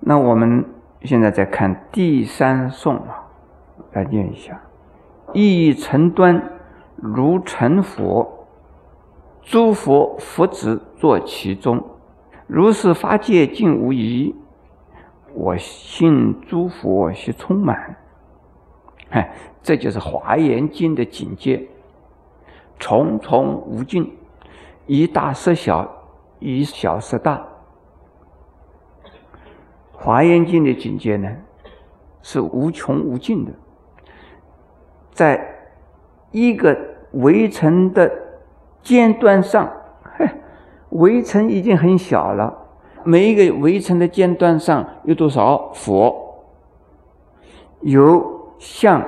那我们现在再看第三颂啊，来念一下：意成端如成佛，诸佛佛子坐其中，如是法界尽无疑。我信诸佛悉充满。哎，这就是《华严经》的境界，重重无尽，以大摄小，以小摄大。《华严经》的境界呢，是无穷无尽的，在一个围城的尖端上，围城已经很小了，每一个围城的尖端上有多少佛？有像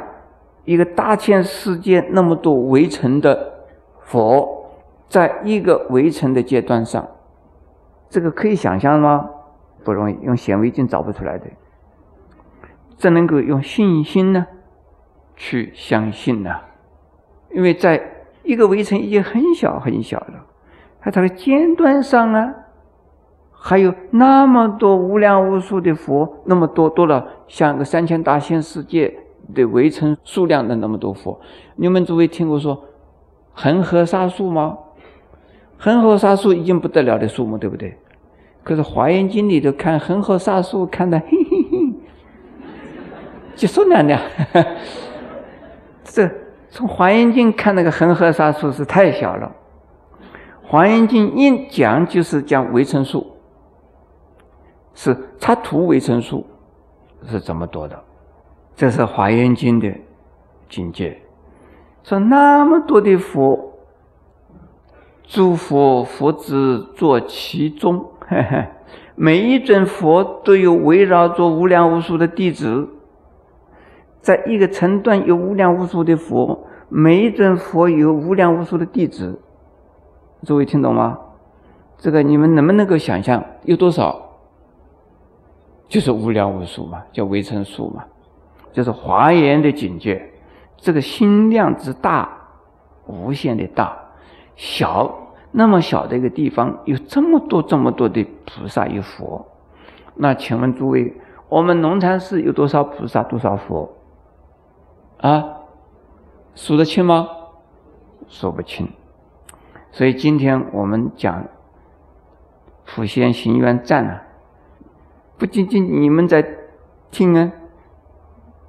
一个大千世界那么多围城的佛，在一个围城的阶段上，这个可以想象吗？不容易，用显微镜找不出来的，只能够用信心呢去相信呢，因为在一个围城已经很小很小了，在它的尖端上啊，还有那么多无量无数的佛，那么多多了像个三千大千世界的围城数量的那么多佛，你们诸位听过说恒河沙数吗？恒河沙数已经不得了的数目，对不对？可是《华严经》里头看恒河沙数，看的嘿嘿嘿，结束了。这从《华严经》看那个恒河沙数是太小了，《华严经》一讲就是讲维生素，是插图维生素是怎么多的，这是《华严经》的境界。说那么多的佛，诸佛佛子坐其中。每一尊佛都有围绕着无量无数的弟子，在一个层段有无量无数的佛，每一尊佛有无量无数的弟子。诸位听懂吗？这个你们能不能够想象有多少？就是无量无数嘛，叫围城数嘛，就是华严的境界。这个心量之大，无限的大，小。那么小的一个地方，有这么多这么多的菩萨与佛，那请问诸位，我们龙禅寺有多少菩萨多少佛？啊，数得清吗？数不清。所以今天我们讲普贤行愿赞啊，不仅仅你们在听啊，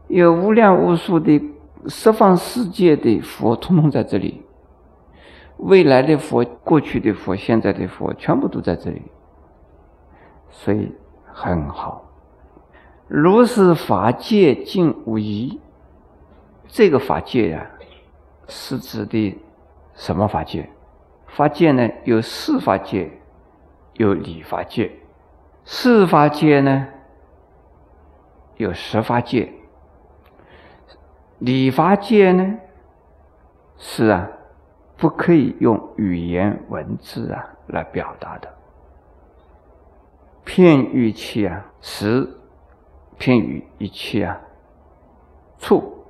有无量无数的十方世界的佛，通通在这里。未来的佛、过去的佛、现在的佛，全部都在这里，所以很好。如是法界尽无疑，这个法界呀，是指的什么法界？法界呢，有四法界，有理法界。四法界呢，有十法界。理法界呢，是啊。不可以用语言文字啊来表达的，片语气啊，实片语一气啊，处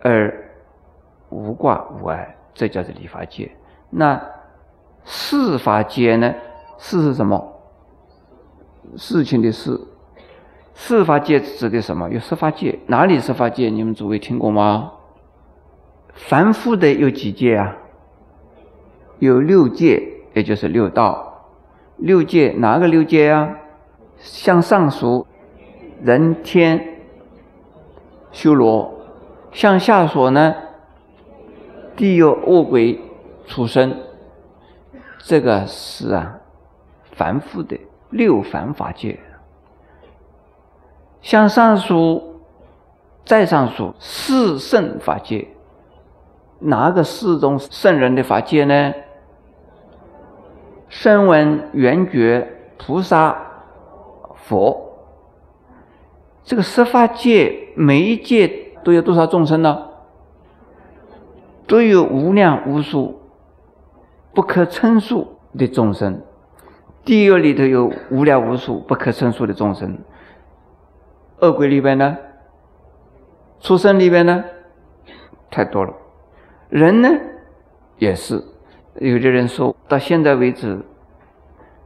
而无挂无碍，这叫做理法界。那事法界呢？事是什么？事情的事。事法界指的什么？有十法界，哪里十法界？你们诸位听过吗？凡夫的有几界啊？有六界，也就是六道。六界哪个六界啊？向上数，人天修罗；向下说呢，地狱恶鬼畜生。这个是啊，凡夫的六凡法界。向上数，再上数四圣法界。哪个四种圣人的法界呢？声闻、缘觉、菩萨、佛。这个十法界，每一界都有多少众生呢？都有无量无数、不可称数的众生。地狱里头有无量无数、不可称数的众生。恶鬼里边呢？畜生里边呢？太多了。人呢，也是有的人说到现在为止，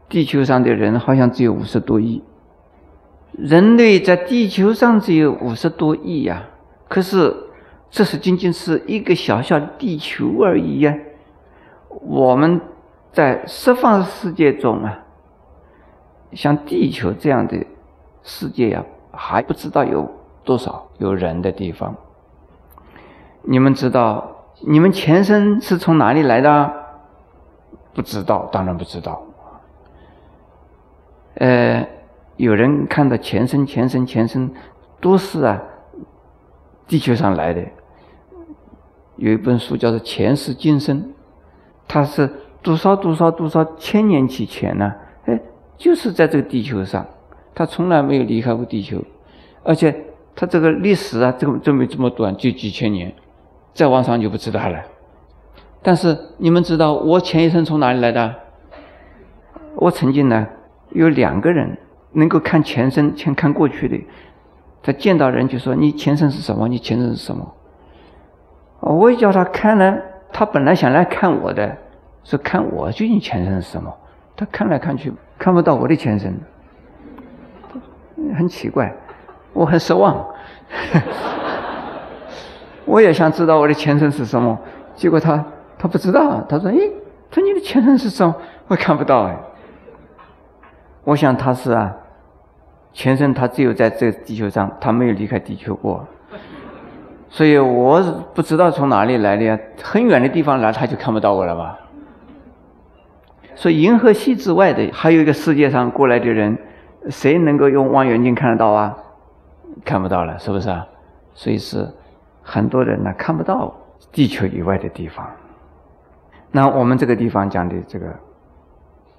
地球上的人好像只有五十多亿，人类在地球上只有五十多亿呀，可是这是仅仅是一个小小的地球而已呀。我们在十方世界中啊，像地球这样的世界呀，还不知道有多少有人的地方。你们知道你们前身是从哪里来的？不知道，当然不知道。呃，有人看到前身、前身、前身，都是啊，地球上来的。有一本书叫做《前世今生》，它是多少多少多少千年之前呢？哎，就是在这个地球上，他从来没有离开过地球，而且他这个历史啊，这么这么这么短，就几千年，再往上就不知道了。但是你们知道我前一生从哪里来的？我曾经呢。有两个人能够看前身、先看过去的，他见到人就说：“你前身是什么？你前身是什么？”我一叫他看呢，他本来想来看我的，说看我究竟前身是什么？他看来看去看不到我的前身，很奇怪，我很失望。我也想知道我的前身是什么，结果他他不知道，他说：“诶，他你的前身是什么？我看不到哎。”我想他是啊，前身他只有在这个地球上，他没有离开地球过，所以我不知道从哪里来的呀，很远的地方来他就看不到我了吧？所以银河系之外的还有一个世界上过来的人，谁能够用望远镜看得到啊？看不到了，是不是啊？所以是很多人呢看不到地球以外的地方。那我们这个地方讲的这个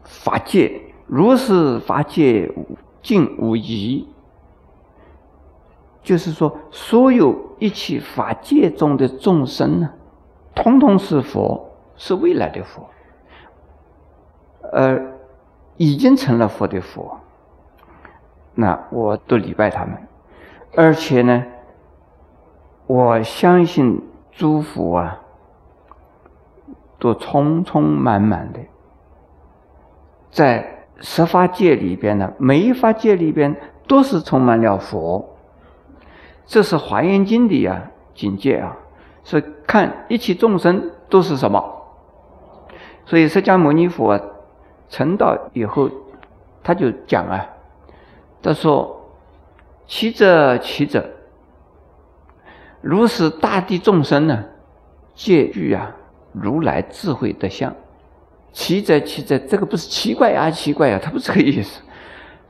法界。如是法界尽无疑，就是说，所有一切法界中的众生呢，通通是佛，是未来的佛，而已经成了佛的佛。那我都礼拜他们，而且呢，我相信诸佛啊，都充充满满的在。十法界里边呢，每一法界里边都是充满了佛，这是《华严经》的呀境界啊。是看一切众生都是什么？所以释迦牟尼佛啊成道以后，他就讲啊，他说：“其者其者，如是大地众生呢，皆具啊如来智慧的相。”奇在奇在，这个不是奇怪啊，奇怪啊，他不是这个意思，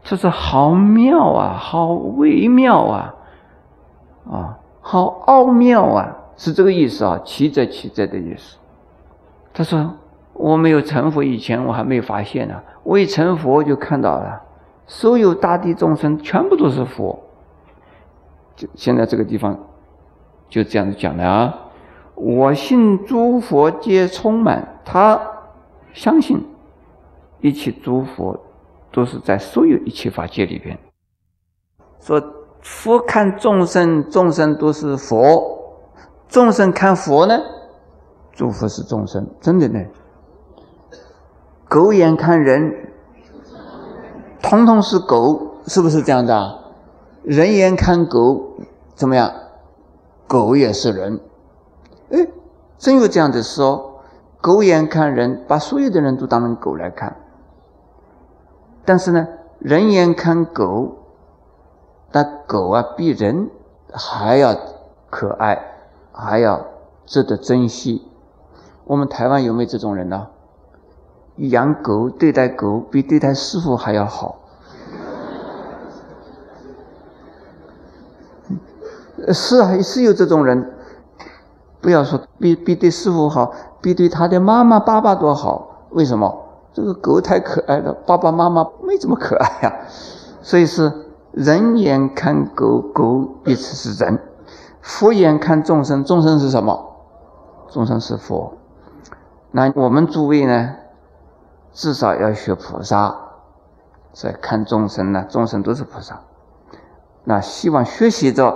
他说好妙啊，好微妙啊，啊，好奥妙啊，是这个意思啊，奇在奇在的意思。他说我没有成佛以前，我还没有发现呢，我一成佛就看到了，所有大地众生全部都是佛。就现在这个地方就这样子讲的啊，我信诸佛皆充满他。相信一切诸佛都是在所有一切法界里边。说佛看众生，众生都是佛；众生看佛呢，诸佛是众生，真的呢。狗眼看人，通通是狗，是不是这样的啊？人眼看狗，怎么样？狗也是人。哎，真有这样的事哦。狗眼看人，把所有的人都当成狗来看。但是呢，人眼看狗，那狗啊比人还要可爱，还要值得珍惜。我们台湾有没有这种人呢？养狗对待狗比对待师傅还要好。是啊，是有这种人。不要说比比对师傅好。比对他的妈妈、爸爸多好？为什么？这个狗太可爱了，爸爸妈妈没这么可爱呀。所以是人眼看狗，狗彼此是人；佛眼看众生，众生是什么？众生是佛。那我们诸位呢？至少要学菩萨，在看众生呢，众生都是菩萨。那希望学习着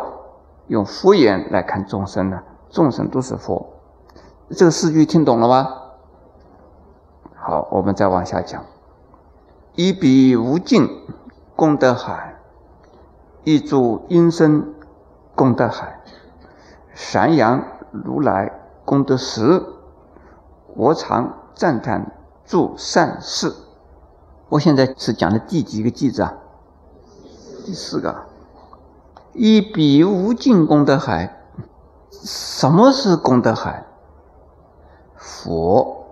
用佛眼来看众生呢，众生都是佛。这个四句听懂了吗？好，我们再往下讲。一笔无尽功德海，一柱阴身功德海，山阳如来功德石，我常赞叹诸善事。我现在是讲的第几个句子啊？第四个。一比无尽功德海。什么是功德海？佛，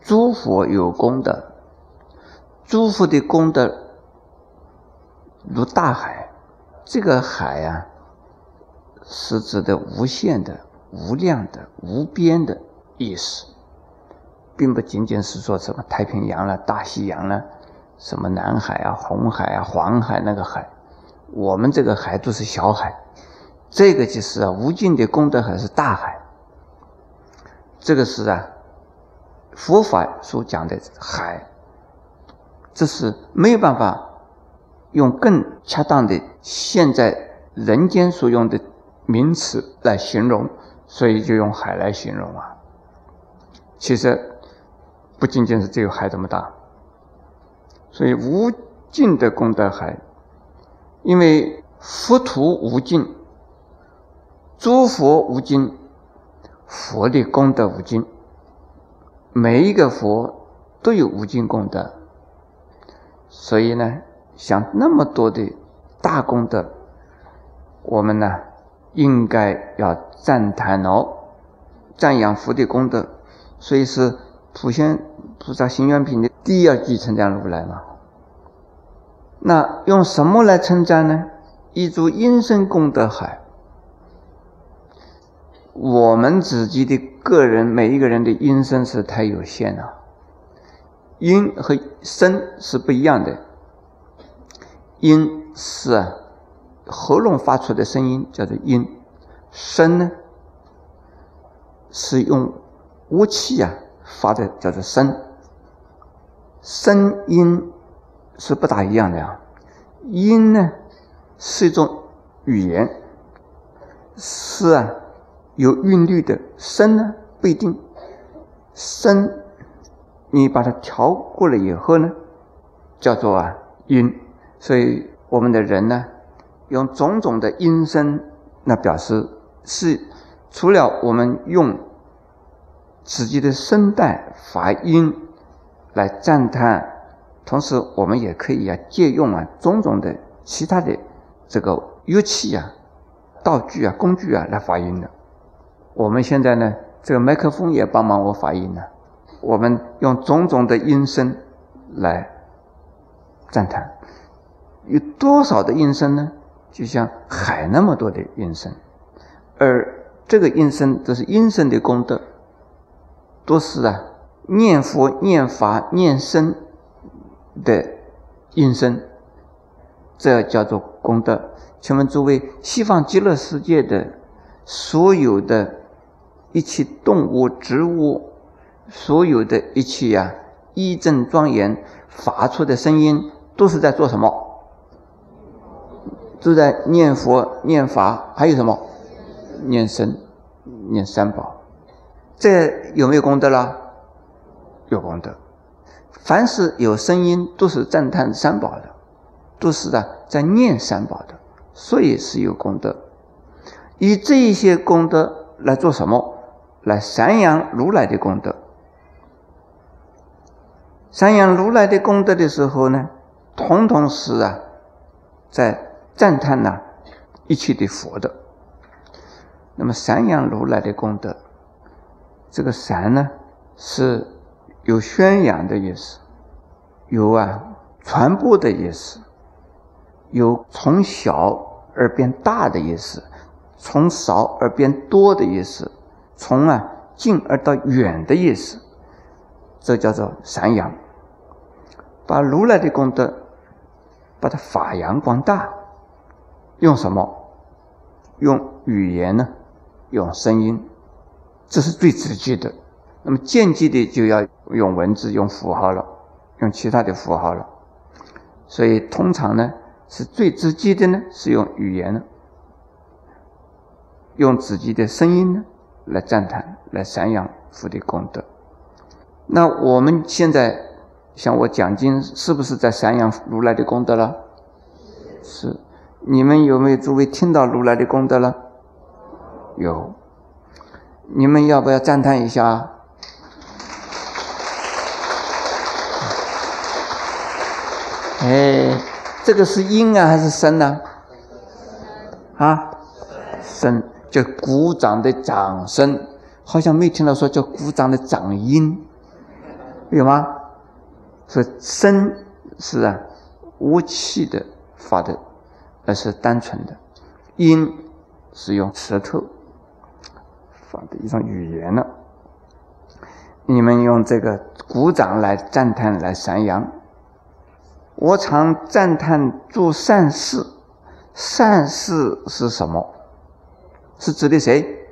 诸佛有功德，诸佛的功德如大海。这个海啊，是指的无限的、无量的、无边的意思，并不仅仅是说什么太平洋了、大西洋了，什么南海啊、红海啊、黄海那个海。我们这个海都是小海，这个就是啊，无尽的功德海是大海。这个是啊，佛法所讲的海，这是没有办法用更恰当的现在人间所用的名词来形容，所以就用海来形容啊。其实不仅仅是只有海这么大，所以无尽的功德海。因为佛土无尽，诸佛无尽，佛的功德无尽，每一个佛都有无尽功德，所以呢，像那么多的大功德，我们呢应该要赞叹哦，赞扬佛的功德，所以是普贤菩萨行愿品的第二句称赞如来嘛。那用什么来称赞呢？一株阴身功德海。我们自己的个人每一个人的阴身是太有限了，阴和身是不一样的。阴是，喉咙发出的声音叫做阴；声呢，是用雾气啊发的叫做声。声音。是不大一样的呀。音呢是一种语言，是啊有韵律的。声呢不一定，声你把它调过了以后呢，叫做啊音。所以我们的人呢，用种种的音声，那表示是除了我们用自己的声带发音来赞叹。同时，我们也可以啊，借用啊种种的其他的这个乐器啊、道具啊、工具啊来发音的。我们现在呢，这个麦克风也帮忙我发音呢。我们用种种的音声来赞叹，有多少的音声呢？就像海那么多的音声，而这个音声都是音声的功德，都是啊念佛、念法、念僧。的音声，这叫做功德。请问诸位，西方极乐世界的所有的一切动物、植物，所有的一切呀，义正庄严发出的声音，都是在做什么？都在念佛、念法，还有什么？念僧、念三宝。这有没有功德了？有功德。凡是有声音，都是赞叹三宝的，都是啊在念三宝的，所以是有功德。以这一些功德来做什么？来散扬如来的功德。散扬如来的功德的时候呢，统统是啊，在赞叹呐一切的佛的。那么散扬如来的功德，这个散呢是。有宣扬的意思，有啊传播的意思，有从小而变大的意思，从少而变多的意思，从啊近而到远的意思，这叫做散扬。把如来的功德，把它发扬光大，用什么？用语言呢？用声音，这是最直接的。那么间接的就要用文字、用符号了，用其他的符号了。所以通常呢，是最直接的呢，是用语言，用自己的声音呢来赞叹、来散扬佛的功德。那我们现在像我讲经，是不是在散扬如来的功德了？是，你们有没有诸位听到如来的功德了？有。你们要不要赞叹一下？哎，这个是音啊还是声呢？啊，声，就鼓掌的掌声，好像没听到说叫鼓掌的掌音，有吗？说声是啊，无气的发的，而是单纯的；音是用舌头。发的一种语言了，你们用这个鼓掌来赞叹来赞扬。我常赞叹做善事，善事是什么？是指的谁？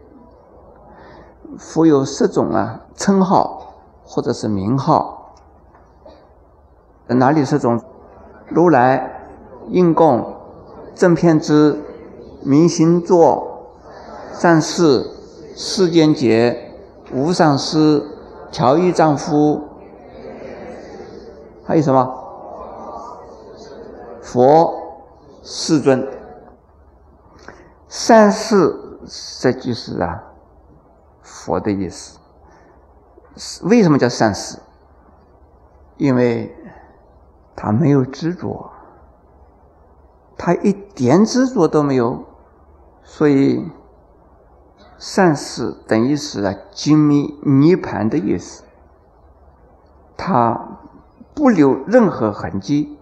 富有十种啊称号或者是名号，哪里十种？如来、应供、正片之、明心座、善事。世间劫，无上师，调御丈夫，还有什么？佛世尊，善事，这就是啊，佛的意思。为什么叫善事？因为他没有执着，他一点执着都没有，所以。善事等于是啊，精密涅盘的意思。他不留任何痕迹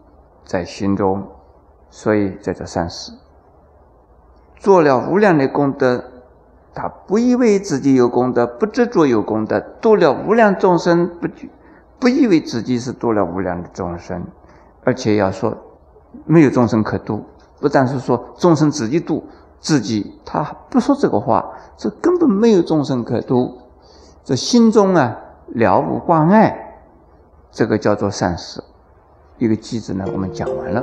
在心中，所以这叫善事。做了无量的功德，他不以为自己有功德，不执着有功德，度了无量众生，不不以为自己是度了无量的众生，而且要说没有众生可度，不但是说众生自己度。自己他不说这个话，这根本没有众生可度，这心中啊了无挂碍，这个叫做善事。一个机制呢，我们讲完了。